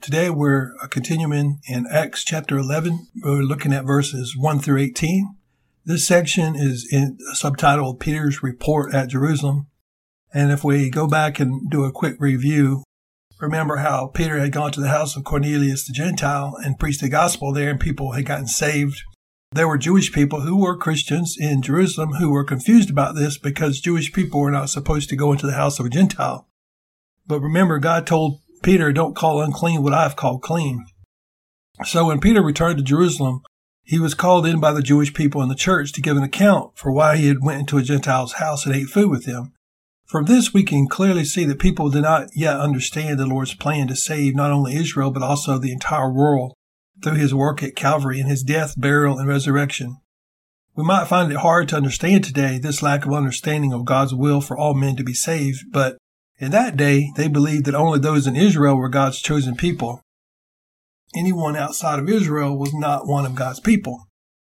Today we're uh, continuing in Acts chapter 11. We're looking at verses 1 through 18. This section is in subtitled Peter's Report at Jerusalem. And if we go back and do a quick review, remember how Peter had gone to the house of Cornelius the Gentile and preached the gospel there and people had gotten saved. There were Jewish people who were Christians in Jerusalem who were confused about this because Jewish people were not supposed to go into the house of a Gentile. But remember, God told Peter, don't call unclean what I've called clean. So when Peter returned to Jerusalem, he was called in by the Jewish people in the church to give an account for why he had went into a Gentile's house and ate food with them. From this, we can clearly see that people did not yet understand the Lord's plan to save not only Israel, but also the entire world through his work at Calvary and his death, burial, and resurrection. We might find it hard to understand today this lack of understanding of God's will for all men to be saved, but in that day, they believed that only those in Israel were God's chosen people. Anyone outside of Israel was not one of God's people.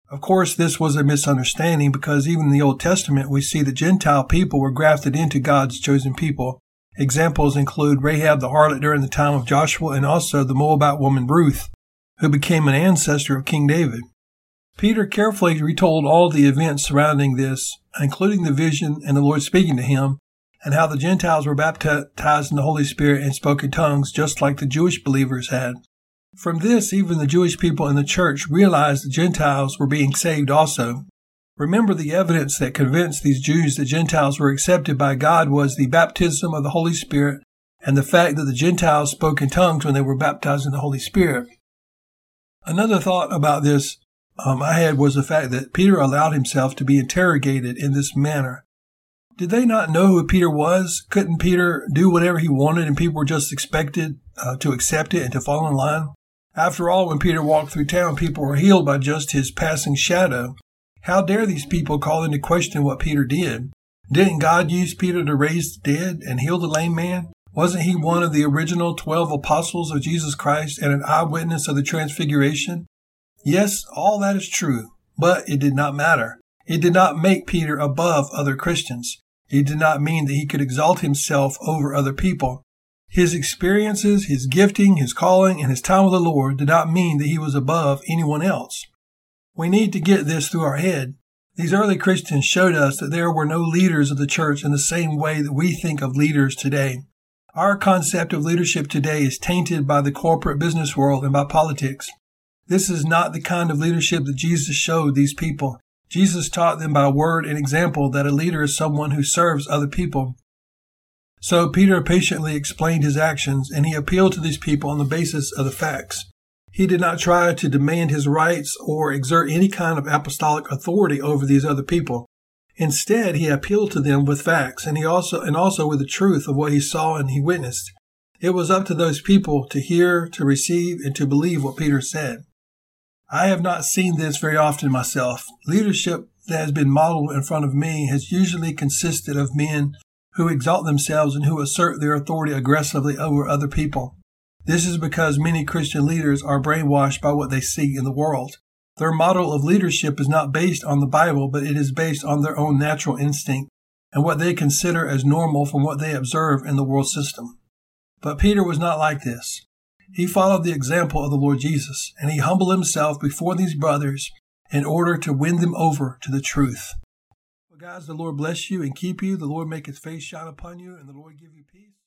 Of course, this was a misunderstanding because even in the Old Testament, we see that Gentile people were grafted into God's chosen people. Examples include Rahab the harlot during the time of Joshua and also the Moabite woman Ruth, who became an ancestor of King David. Peter carefully retold all the events surrounding this, including the vision and the Lord speaking to him, and how the Gentiles were baptized in the Holy Spirit and spoke in tongues just like the Jewish believers had. From this, even the Jewish people in the church realized the Gentiles were being saved also. Remember the evidence that convinced these Jews that Gentiles were accepted by God was the baptism of the Holy Spirit and the fact that the Gentiles spoke in tongues when they were baptized in the Holy Spirit. Another thought about this um, I had was the fact that Peter allowed himself to be interrogated in this manner. Did they not know who Peter was? Couldn't Peter do whatever he wanted and people were just expected uh, to accept it and to fall in line? After all, when Peter walked through town, people were healed by just his passing shadow. How dare these people call into question what Peter did? Didn't God use Peter to raise the dead and heal the lame man? Wasn't he one of the original 12 apostles of Jesus Christ and an eyewitness of the transfiguration? Yes, all that is true, but it did not matter. It did not make Peter above other Christians. It did not mean that he could exalt himself over other people. His experiences, his gifting, his calling, and his time with the Lord did not mean that he was above anyone else. We need to get this through our head. These early Christians showed us that there were no leaders of the church in the same way that we think of leaders today. Our concept of leadership today is tainted by the corporate business world and by politics. This is not the kind of leadership that Jesus showed these people. Jesus taught them by word and example that a leader is someone who serves other people. So Peter patiently explained his actions and he appealed to these people on the basis of the facts. He did not try to demand his rights or exert any kind of apostolic authority over these other people. Instead, he appealed to them with facts and he also and also with the truth of what he saw and he witnessed. It was up to those people to hear, to receive, and to believe what Peter said. I have not seen this very often myself. Leadership that has been modeled in front of me has usually consisted of men who exalt themselves and who assert their authority aggressively over other people. This is because many Christian leaders are brainwashed by what they see in the world. Their model of leadership is not based on the Bible, but it is based on their own natural instinct and what they consider as normal from what they observe in the world system. But Peter was not like this. He followed the example of the Lord Jesus, and he humbled himself before these brothers in order to win them over to the truth. Well, guys, the Lord bless you and keep you. The Lord make his face shine upon you, and the Lord give you peace.